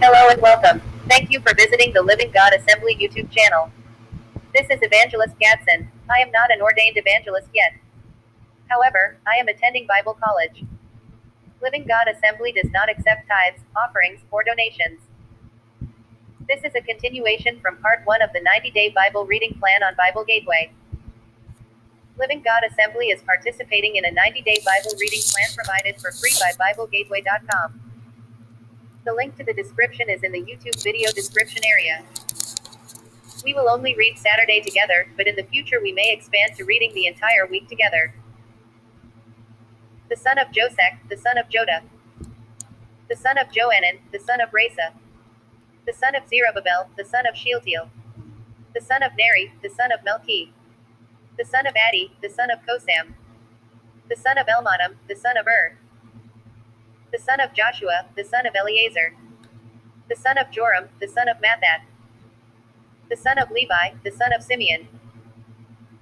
Hello and welcome. Thank you for visiting the Living God Assembly YouTube channel. This is Evangelist Gadsden. I am not an ordained evangelist yet. However, I am attending Bible college. Living God Assembly does not accept tithes, offerings, or donations. This is a continuation from part 1 of the 90 day Bible reading plan on Bible Gateway. Living God Assembly is participating in a 90 day Bible reading plan provided for free by BibleGateway.com. The link to the description is in the YouTube video description area. We will only read Saturday together, but in the future we may expand to reading the entire week together. The son of Josek, the son of Joda, the son of Joanan, the son of Rhesa, the son of Zerubbabel, the son of Shealtiel, the son of Neri, the son of Melki, the son of Addi, the son of Cosam, the son of Elmadam, the son of Ur, the son of Joshua, the son of Eleazar, the son of Joram, the son of Matthat, the son of Levi, the son of Simeon,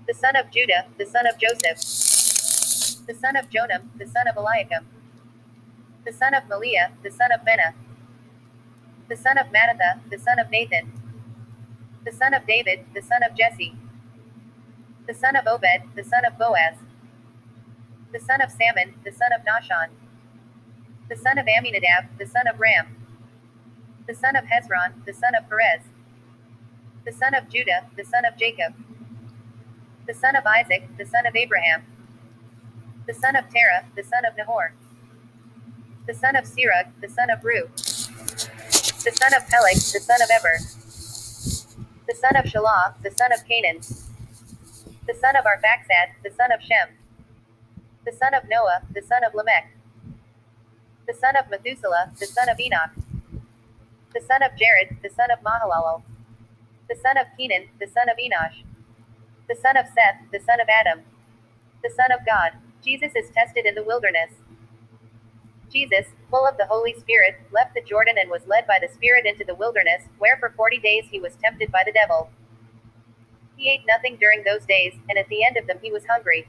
the son of Judah, the son of Joseph, the son of Jonam, the son of Eliakim, the son of Melea, the son of Benah, the son of Mattatha, the son of Nathan, the son of David, the son of Jesse, the son of Obed, the son of Boaz, the son of Salmon, the son of Nahshon, the son of Amminadab, the son of Ram, the son of Hezron, the son of Perez, the son of Judah, the son of Jacob, the son of Isaac, the son of Abraham, the son of Terah, the son of Nahor, the son of Sirach, the son of Reu, the son of Peleg, the son of Eber, the son of Shelah, the son of Cainan, the son of Arphaxad, the son of Shem, the son of Noah, the son of Lamech, the son of Methuselah, the son of Enoch, the son of Jared, the son of Mahalalel, the son of Kenan, the son of Enosh, the son of Seth, the son of Adam, the son of God. Jesus is tested in the wilderness. Jesus, full of the Holy Spirit, left the Jordan and was led by the Spirit into the wilderness, where for forty days he was tempted by the devil. He ate nothing during those days, and at the end of them he was hungry.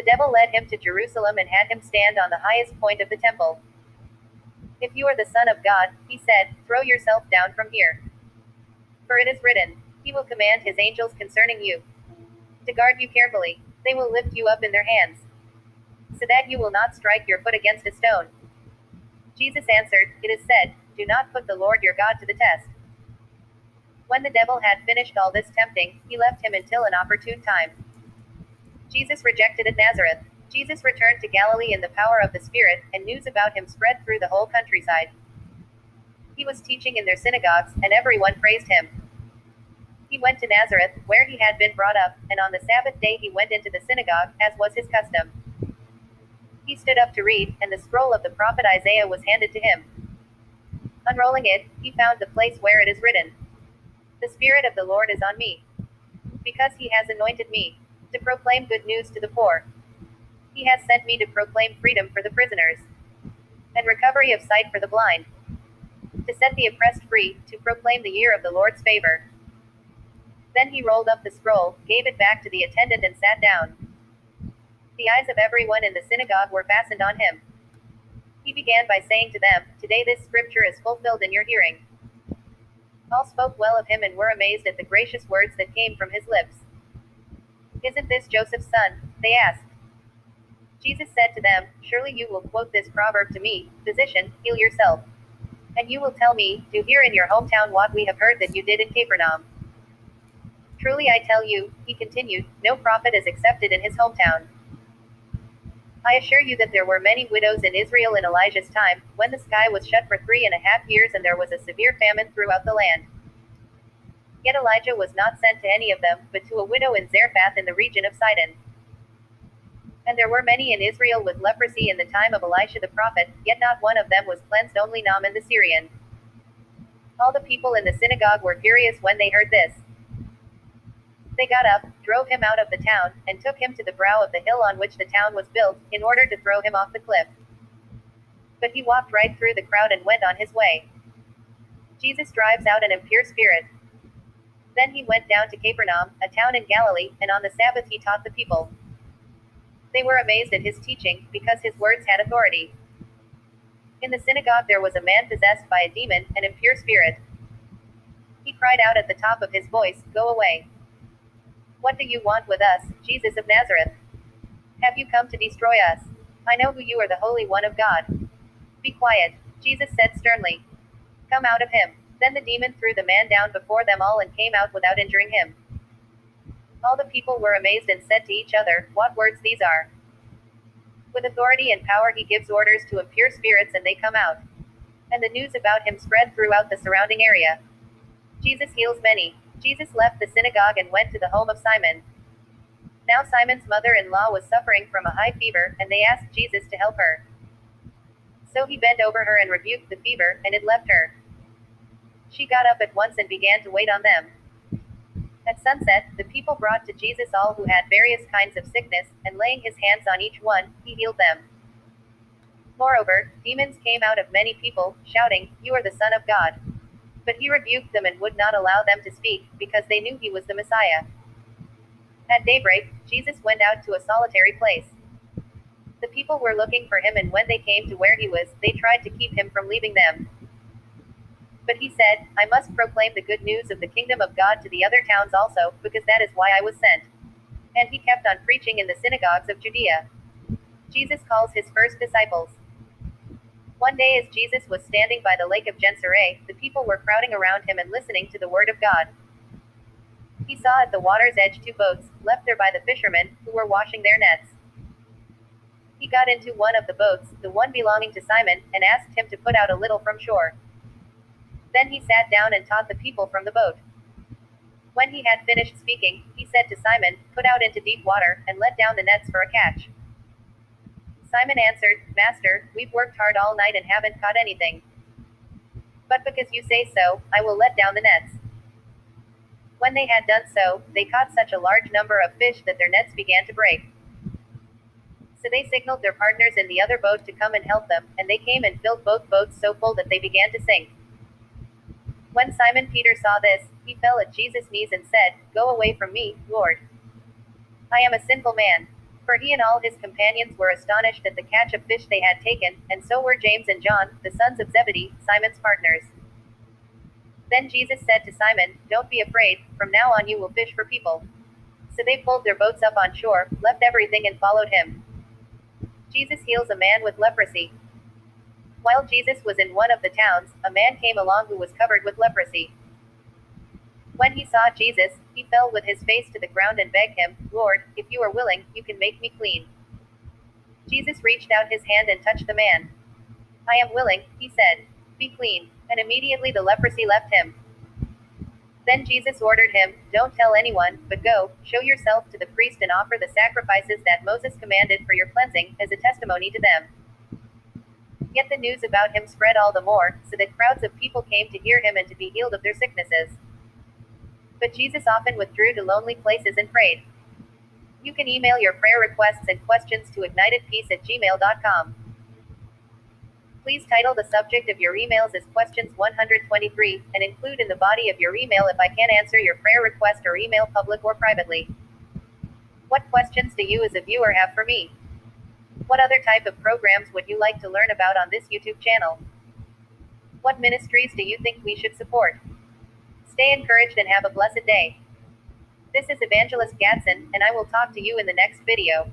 The devil led him to Jerusalem and had him stand on the highest point of the temple. If you are the Son of God, he said, throw yourself down from here. For it is written, He will command His angels concerning you to guard you carefully. They will lift you up in their hands, so that you will not strike your foot against a stone. Jesus answered, It is said, Do not put the Lord your God to the test. When the devil had finished all this tempting, he left him until an opportune time. Jesus rejected at Nazareth. Jesus returned to Galilee in the power of the Spirit, and news about him spread through the whole countryside. He was teaching in their synagogues, and everyone praised him. He went to Nazareth, where he had been brought up, and on the Sabbath day he went into the synagogue, as was his custom. He stood up to read, and the scroll of the prophet Isaiah was handed to him. Unrolling it, he found the place where it is written The Spirit of the Lord is on me, because he has anointed me to proclaim good news to the poor. He has sent me to proclaim freedom for the prisoners and recovery of sight for the blind, to set the oppressed free, to proclaim the year of the Lord's favor. Then he rolled up the scroll, gave it back to the attendant, and sat down. The eyes of everyone in the synagogue were fastened on him. He began by saying to them, Today this scripture is fulfilled in your hearing. All spoke well of him and were amazed at the gracious words that came from his lips. This Joseph's son? They asked. Jesus said to them, Surely you will quote this proverb to me, Physician, heal yourself. And you will tell me, Do here in your hometown what we have heard that you did in Capernaum. Truly I tell you, he continued, no prophet is accepted in his hometown. I assure you that there were many widows in Israel in Elijah's time, when the sky was shut for three and a half years and there was a severe famine throughout the land. Yet Elijah was not sent to any of them, but to a widow in Zarephath in the region of Sidon. And there were many in Israel with leprosy in the time of Elisha the prophet, yet not one of them was cleansed, only Naaman the Syrian. All the people in the synagogue were furious when they heard this. They got up, drove him out of the town, and took him to the brow of the hill on which the town was built, in order to throw him off the cliff. But he walked right through the crowd and went on his way. Jesus drives out an impure spirit. Then he went down to Capernaum, a town in Galilee, and on the Sabbath he taught the people. They were amazed at his teaching, because his words had authority. In the synagogue there was a man possessed by a demon, an impure spirit. He cried out at the top of his voice, Go away. What do you want with us, Jesus of Nazareth? Have you come to destroy us? I know who you are, the Holy One of God. Be quiet, Jesus said sternly. Come out of him. Then the demon threw the man down before them all and came out without injuring him. All the people were amazed and said to each other, What words these are! With authority and power he gives orders to impure spirits and they come out. And the news about him spread throughout the surrounding area. Jesus heals many. Jesus left the synagogue and went to the home of Simon. Now Simon's mother in law was suffering from a high fever, and they asked Jesus to help her. So he bent over her and rebuked the fever, and it left her. She got up at once and began to wait on them. At sunset, the people brought to Jesus all who had various kinds of sickness, and laying his hands on each one, he healed them. Moreover, demons came out of many people, shouting, You are the Son of God. But he rebuked them and would not allow them to speak, because they knew he was the Messiah. At daybreak, Jesus went out to a solitary place. The people were looking for him, and when they came to where he was, they tried to keep him from leaving them. But he said, I must proclaim the good news of the kingdom of God to the other towns also, because that is why I was sent. And he kept on preaching in the synagogues of Judea. Jesus calls his first disciples. One day, as Jesus was standing by the lake of Gennesaret, the people were crowding around him and listening to the word of God. He saw at the water's edge two boats, left there by the fishermen, who were washing their nets. He got into one of the boats, the one belonging to Simon, and asked him to put out a little from shore. Then he sat down and taught the people from the boat. When he had finished speaking, he said to Simon, Put out into deep water, and let down the nets for a catch. Simon answered, Master, we've worked hard all night and haven't caught anything. But because you say so, I will let down the nets. When they had done so, they caught such a large number of fish that their nets began to break. So they signaled their partners in the other boat to come and help them, and they came and filled both boats so full that they began to sink. When Simon Peter saw this, he fell at Jesus' knees and said, Go away from me, Lord. I am a sinful man. For he and all his companions were astonished at the catch of fish they had taken, and so were James and John, the sons of Zebedee, Simon's partners. Then Jesus said to Simon, Don't be afraid, from now on you will fish for people. So they pulled their boats up on shore, left everything, and followed him. Jesus heals a man with leprosy. While Jesus was in one of the towns, a man came along who was covered with leprosy. When he saw Jesus, he fell with his face to the ground and begged him, Lord, if you are willing, you can make me clean. Jesus reached out his hand and touched the man. I am willing, he said. Be clean. And immediately the leprosy left him. Then Jesus ordered him, Don't tell anyone, but go, show yourself to the priest and offer the sacrifices that Moses commanded for your cleansing, as a testimony to them. Yet the news about him spread all the more, so that crowds of people came to hear him and to be healed of their sicknesses. But Jesus often withdrew to lonely places and prayed. You can email your prayer requests and questions to ignitedpeace at gmail.com. Please title the subject of your emails as Questions 123 and include in the body of your email if I can answer your prayer request or email public or privately. What questions do you as a viewer have for me? What other type of programs would you like to learn about on this YouTube channel? What ministries do you think we should support? Stay encouraged and have a blessed day. This is Evangelist Gadsden, and I will talk to you in the next video.